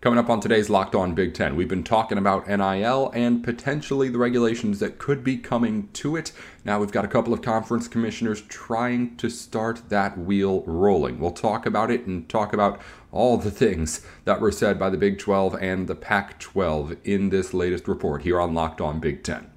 Coming up on today's Locked On Big Ten, we've been talking about NIL and potentially the regulations that could be coming to it. Now we've got a couple of conference commissioners trying to start that wheel rolling. We'll talk about it and talk about all the things that were said by the Big 12 and the Pac 12 in this latest report here on Locked On Big Ten.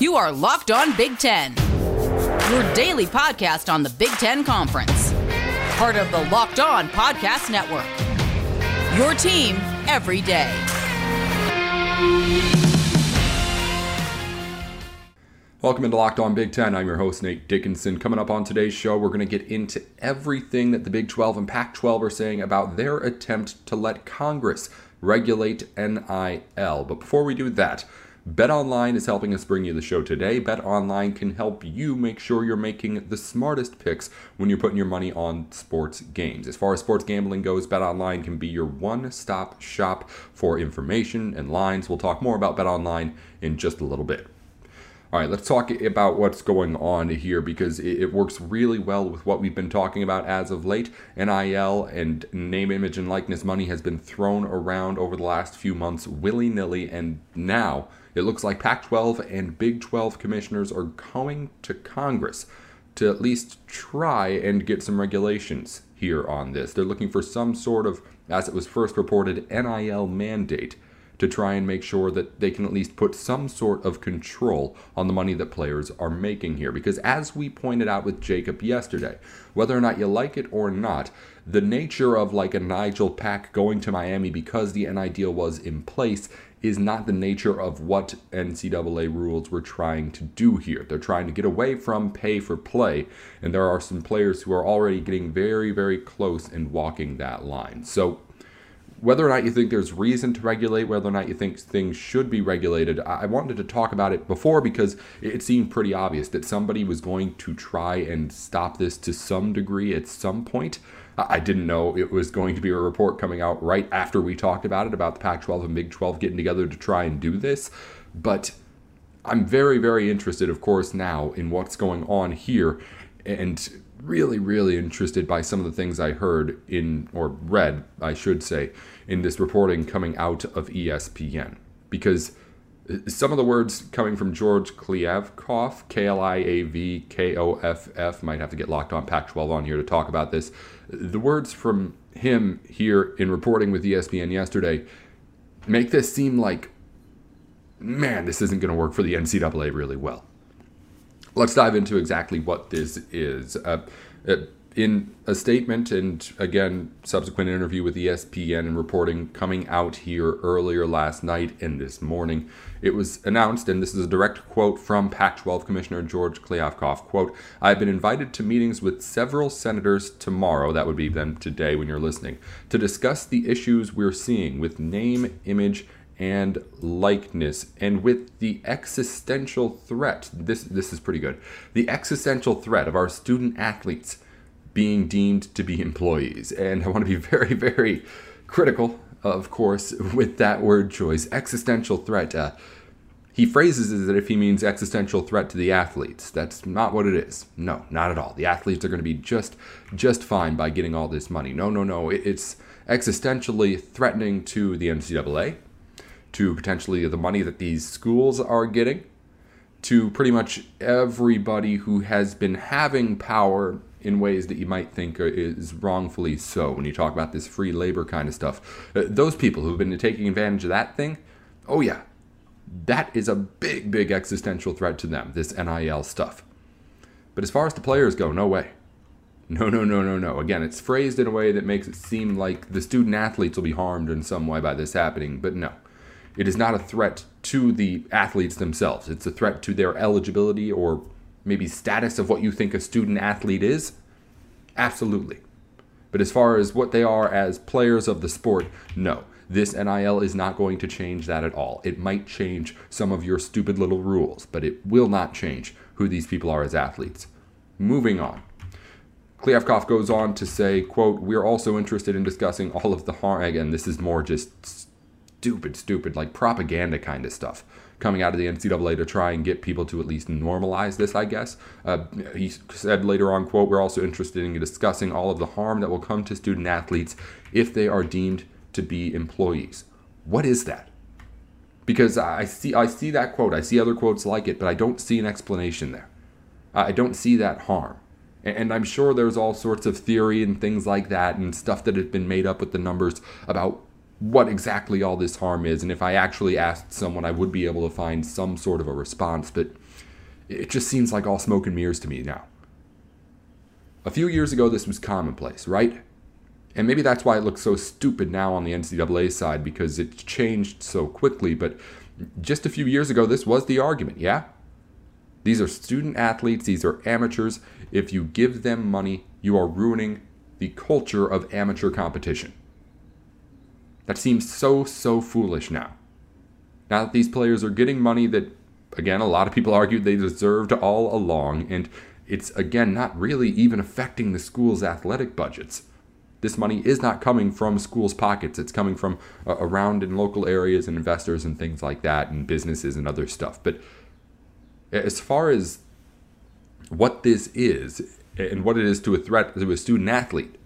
You are Locked On Big Ten your daily podcast on the Big Ten Conference. Part of the Locked On Podcast Network. Your team every day. Welcome into Locked On Big Ten. I'm your host, Nate Dickinson. Coming up on today's show, we're going to get into everything that the Big 12 and Pac 12 are saying about their attempt to let Congress regulate NIL. But before we do that, BetOnline is helping us bring you the show today. BetOnline can help you make sure you're making the smartest picks when you're putting your money on sports games. As far as sports gambling goes, BetOnline can be your one-stop shop for information and lines. We'll talk more about BetOnline in just a little bit. All right, let's talk about what's going on here because it, works really well with what we've been talking about as of late. NIL and name, image, and likeness money has been thrown around over the last few months willy nilly, and now it looks like Pac 12 and Big 12 commissioners are going to Congress to at least try and get some regulations here on this. They're looking for some sort of, as it was first reported, NIL mandate to try and make sure that they can at least put some sort of control on the money that players are making here. Because as we pointed out with Jacob yesterday, whether or not you like it or not, the nature of like a Nigel Pack going to Miami because the NIL was in place is not the nature of what NCAA rules were trying to do here. They're trying to get away from pay for play, and there are some players who are already getting very, very close and walking that line. So, whether or not you think there's reason to regulate, whether or not you think things should be regulated, I wanted to talk about it before because it seemed pretty obvious that somebody was going to try and stop this to some degree at some point. I didn't know it was going to be a report coming out right after we talked about it, about the Pac 12 and Big 12 getting together to try and do this. But I'm very, very interested, of course, now in what's going on here and really, really interested by some of the things I heard in, or read, I should say, in this reporting coming out of ESPN. Because some of the words coming from George Kliavkoff, K L I A V K O F F, might have to get locked on Pac 12 on here to talk about this. The words from him here in reporting with ESPN yesterday make this seem like, man, this isn't going to work for the NCAA really well. Let's dive into exactly what this is. Uh, uh in a statement and again subsequent interview with ESPN and reporting coming out here earlier last night and this morning, it was announced, and this is a direct quote from Pac-12 Commissioner George Kliavkoff, quote, I have been invited to meetings with several senators tomorrow, that would be then today when you're listening, to discuss the issues we're seeing with name, image, and likeness and with the existential threat. This this is pretty good. The existential threat of our student athletes being deemed to be employees. And I want to be very, very critical, of course, with that word choice existential threat. Uh, he phrases it as if he means existential threat to the athletes. That's not what it is. No, not at all. The athletes are going to be just just fine by getting all this money. No, no, no. It's existentially threatening to the NCAA, to potentially the money that these schools are getting, to pretty much everybody who has been having power in ways that you might think is wrongfully so when you talk about this free labor kind of stuff. Uh, those people who've been taking advantage of that thing, oh yeah, that is a big, big existential threat to them, this NIL stuff. But as far as the players go, no way. No, no, no, no, no. Again, it's phrased in a way that makes it seem like the student athletes will be harmed in some way by this happening, but no. It is not a threat to the athletes themselves. It's a threat to their eligibility or maybe status of what you think a student athlete is? Absolutely. But as far as what they are as players of the sport, no. This NIL is not going to change that at all. It might change some of your stupid little rules, but it will not change who these people are as athletes. Moving on. Kliavkoff goes on to say, quote, We're also interested in discussing all of the harm. Again, this is more just stupid, stupid, like propaganda kind of stuff coming out of the NCAA to try and get people to at least normalize this, I guess. Uh, he said later on, quote, we're also interested in discussing all of the harm that will come to student athletes if they are deemed to be employees. What is that? Because I see I see that quote, I see other quotes like it, but I don't see an explanation there. I don't see that harm. And I'm sure there's all sorts of theory and things like that and stuff that has been made up with the numbers about what exactly all this harm is. And if I actually asked someone, I would be able to find some sort of a response. But it just seems like all smoke and mirrors to me now. A few years ago, this was commonplace, right? And maybe that's why it looks so stupid now on the NCAA side because it's changed so quickly. But just a few years ago, this was the argument, yeah? These are student athletes, these are amateurs. If you give them money, you are ruining the culture of amateur competition. That seems so, so foolish now. Now that these players are getting money that, again, a lot of people argued they deserved all along, and it's, again, not really even affecting the school's athletic budgets. This money is not coming from schools' pockets. It's coming from uh, around in local areas and investors and things like that, and businesses and other stuff. But as far as what this is and what it is to a threat to a student athlete,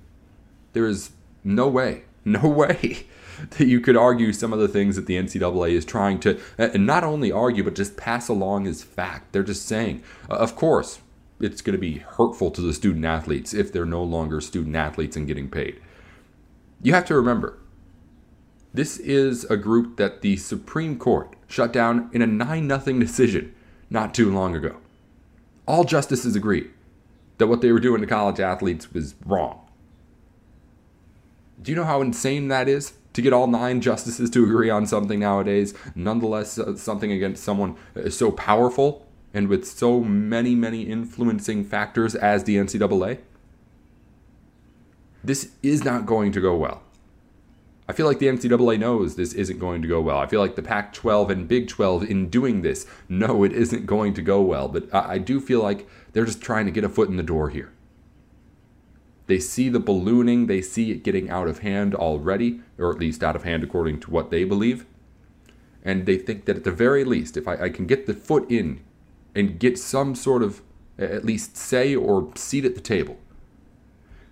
there is no way, no way that you could argue some of the things that the NCAA is trying to, and not only argue, but just pass along as fact. They're just saying, uh, of course, it's going to be hurtful to the student athletes if they're no longer student athletes and getting paid. You have to remember, this is a group that the Supreme Court shut down in a 9 0 decision not too long ago. All justices agree that what they were doing to college athletes was wrong. Do you know how insane that is? To get all nine justices to agree on something nowadays, nonetheless, uh, something against someone so powerful and with so many, many influencing factors as the NCAA? This is not going to go well. I feel like the NCAA knows this isn't going to go well. I feel like the Pac 12 and Big 12, in doing this, know it isn't going to go well. But I do feel like they're just trying to get a foot in the door here. They see the ballooning, they see it getting out of hand already, or at least out of hand according to what they believe. And they think that at the very least, if I, I can get the foot in and get some sort of at least say or seat at the table,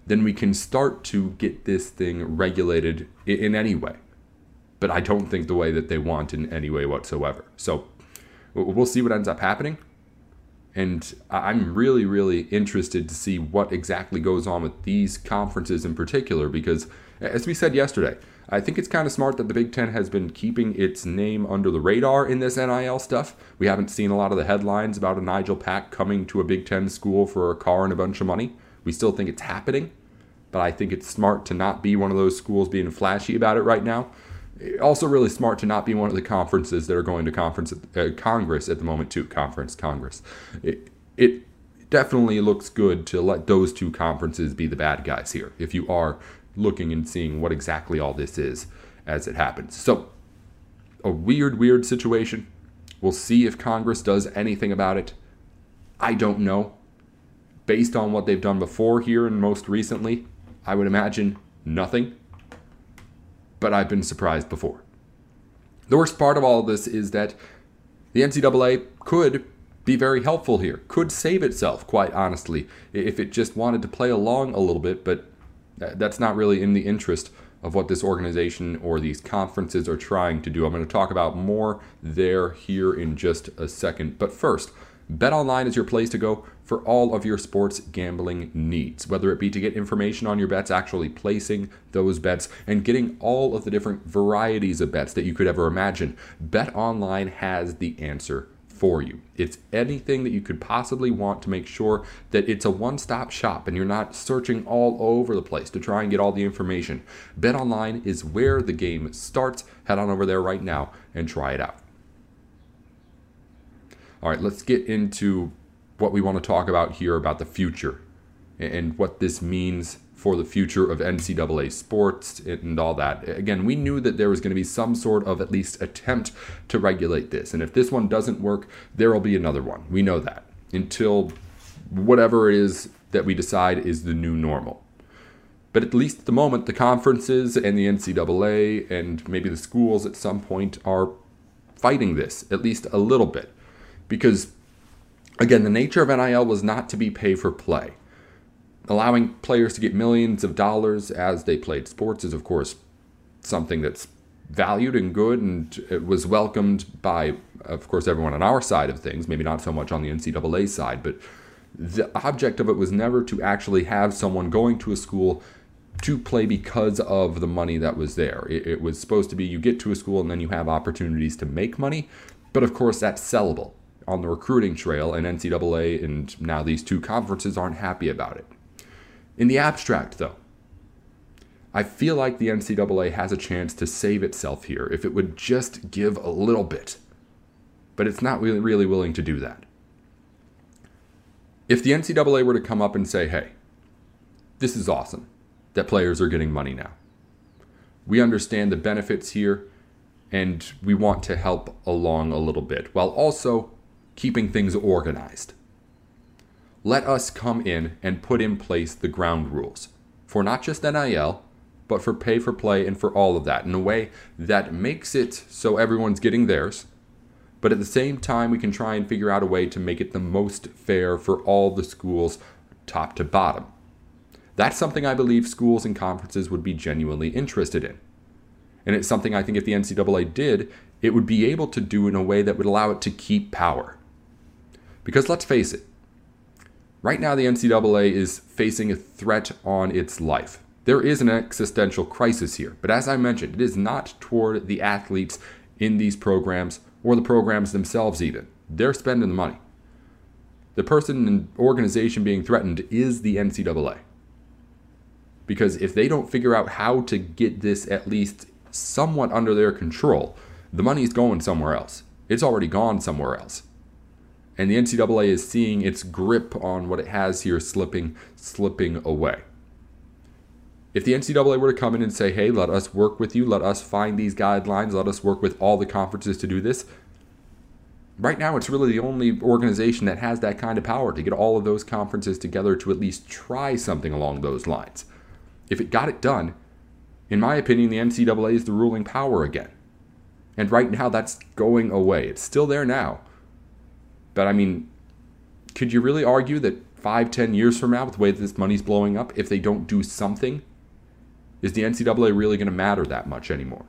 then we can start to get this thing regulated in any way. But I don't think the way that they want in any way whatsoever. So we'll see what ends up happening. And I'm really, really interested to see what exactly goes on with these conferences in particular, because as we said yesterday, I think it's kind of smart that the Big Ten has been keeping its name under the radar in this NIL stuff. We haven't seen a lot of the headlines about a Nigel Pack coming to a Big Ten school for a car and a bunch of money. We still think it's happening, but I think it's smart to not be one of those schools being flashy about it right now. Also, really smart to not be one of the conferences that are going to conference uh, Congress at the moment too. Conference Congress. It, it definitely looks good to let those two conferences be the bad guys here. If you are looking and seeing what exactly all this is as it happens. So, a weird, weird situation. We'll see if Congress does anything about it. I don't know based on what they've done before here and most recently, I would imagine nothing. But I've been surprised before. The worst part of all of this is that the NCAA could be very helpful here, could save itself, quite honestly, if it just wanted to play along a little bit, but uh, that's not really in the interest of what this organization or these conferences are trying to do. I'm going to talk about more there here in just a second. But first, BetOnline is your place to go for all of your sports gambling needs, whether it be to get information on your bets, actually placing those bets, and getting all of the different varieties of bets that you could ever imagine. BetOnline has the answer for you. It's anything that you could possibly want to make sure that it's a one stop shop and you're not searching all over the place to try and get all the information. BetOnline is where the game starts. Head on over there right now and try it out. All right, let's get into what we want to talk about here about the future and what this means for the future of NCAA sports and all that. Again, we knew that there was going to be some sort of at least attempt to regulate this. And if this one doesn't work, there will be another one. We know that until whatever it is that we decide is the new normal. But at least at the moment, the conferences and the NCAA and maybe the schools at some point are fighting this at least a little bit. Because, again, the nature of NIL was not to be pay for play. Allowing players to get millions of dollars as they played sports is, of course, something that's valued and good and it was welcomed by, of course, everyone on our side of things, maybe not so much on the NCAA side, but the object of it was never to actually have someone going to a school to play because of the money that was there. It, it, was supposed to be you get to a school and then you have opportunities to make money, but of course that's sellable on the recruiting trail, and NCAA and now these two conferences aren't happy about it. In the abstract, though, I feel like the NCAA has a chance to save itself here if it would just give a little bit. But it's not really, really willing to do that. If the NCAA were to come up and say, hey, this is awesome that players are getting money now, we understand the benefits here and we want to help along a little bit while also keeping things organized. Let us come in and put in place the ground rules for not just NIL, but for pay for play and for all of that in a way that makes it so everyone's getting theirs. But at the same time, we can try and figure out a way to make it the most fair for all the schools, top to bottom. That's something I believe schools and conferences would be genuinely interested in. And it's something I think if the NCAA did, it would be able to do in a way that would allow it to keep power. Because let's face it, right now the NCAA is facing a threat on its life. There is an existential crisis here, but as I mentioned, it is not toward the athletes in these programs or the programs themselves, even. They're spending the money. The person and organization being threatened is the NCAA. Because if they don't figure out how to get this at least somewhat under their control, the money's going somewhere else. It's already gone somewhere else. And the NCAA is seeing its grip on what it has here slipping, slipping away. If the NCAA were to come in and say, hey, let us work with you, let us find these guidelines, let us work with all the conferences to do this, right now it's really the only organization that has that kind of power to get all of those conferences together to at least try something along those lines. If it got it done, in my opinion, the NCAA is the ruling power again. And right now that's going away. It's still there now. But I mean, could you really argue that five, ten years from now, with the way that this money's blowing up, if they don't do something, is the NCAA really going to matter that much anymore?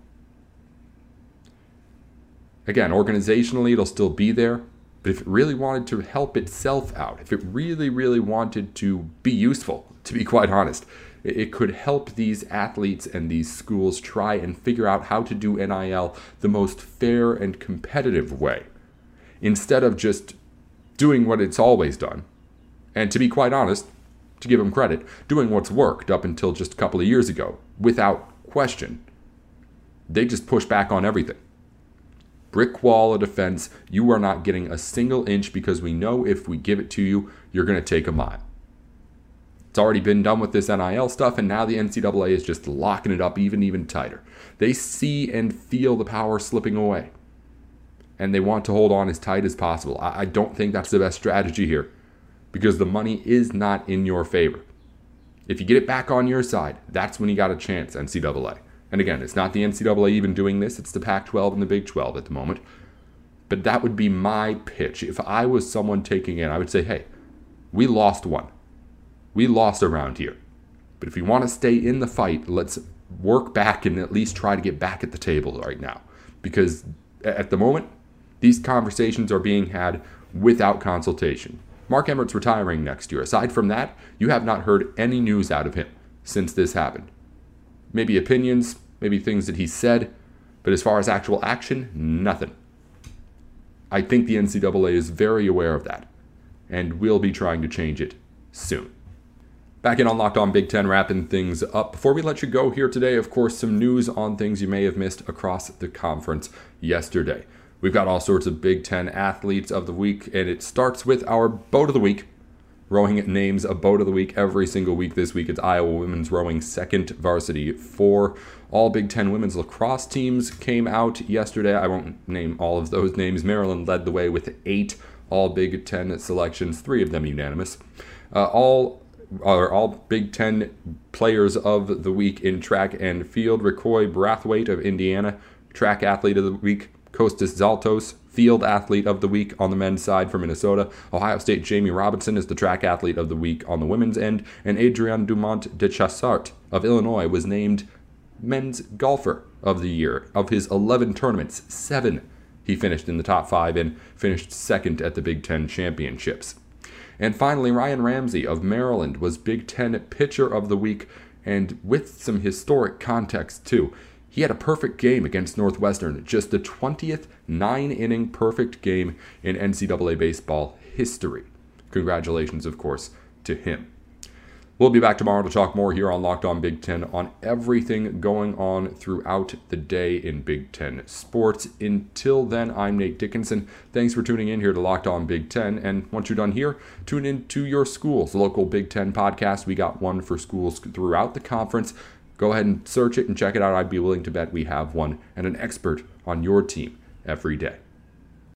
Again, organizationally, it'll still be there. But if it really wanted to help itself out, if it really, really wanted to be useful, to be quite honest, it could help these athletes and these schools try and figure out how to do NIL the most fair and competitive way instead of just doing what it's always done. And to be quite honest, to give them credit, doing what's worked up until just a couple of years ago, without question. They just push back on everything. Brick wall of defense, you are not getting a single inch because we know if we give it to you, you're going to take a mile. It's already been done with this NIL stuff, and now the NCAA is just locking it up even, even tighter. They see and feel the power slipping away, and they want to hold on as tight as possible. I don't think that's the best strategy here because the money is not in your favor. If you get it back on your side, that's when you got a chance, NCAA. And again, it's not the NCAA even doing this, it's the Pac 12 and the Big 12 at the moment. But that would be my pitch. If I was someone taking in, I would say, hey, we lost one. We lost around here. But if you want to stay in the fight, let's work back and at least try to get back at the table right now. Because at the moment, these conversations are being had without consultation. Mark Emmert's retiring next year. Aside from that, you have not heard any news out of him since this happened. Maybe opinions, maybe things that he said, but as far as actual action, nothing. I think the NCAA is very aware of that and will be trying to change it soon. Back in on Locked On Big Ten, wrapping things up. Before we let you go here today, of course, some news on things you may have missed across the conference yesterday. We've got all sorts of Big Ten athletes of the week, and it starts with our boat of the week. Rowing names a boat of the week every single week this week. It's Iowa women's rowing second varsity. Four all Big Ten women's lacrosse teams came out yesterday. I won't name all of those names. Maryland led the way with eight all Big Ten selections, three of them unanimous. Uh, all are all Big Ten players of the week in track and field. Recoy Brathwaite of Indiana, track athlete of the week. Kostas Zaltos, Field Athlete of the Week on the men's side for Minnesota. Ohio State Jamie Robinson is the Track Athlete of the Week on the women's end. And Adrien Dumont de Chassart of Illinois was named Men's Golfer of the Year. Of his 11 tournaments, seven he finished in the top five and finished second at the Big Ten Championships. And finally, Ryan Ramsey of Maryland was Big Ten Pitcher of the Week, and with some historic context too. He had a perfect game against Northwestern, just the 20th nine inning perfect game in NCAA baseball history. Congratulations, of course, to him. We'll be back tomorrow to talk more here on Locked On Big Ten on everything going on throughout the day in Big Ten sports. Until then, I'm Nate Dickinson. Thanks for tuning in here to Locked On Big Ten. And once you're done here, tune in to your schools, local Big Ten podcast. We got one for schools throughout the conference. Go ahead and search it and check it out. I'd be willing to bet we have one and an expert on your team every day.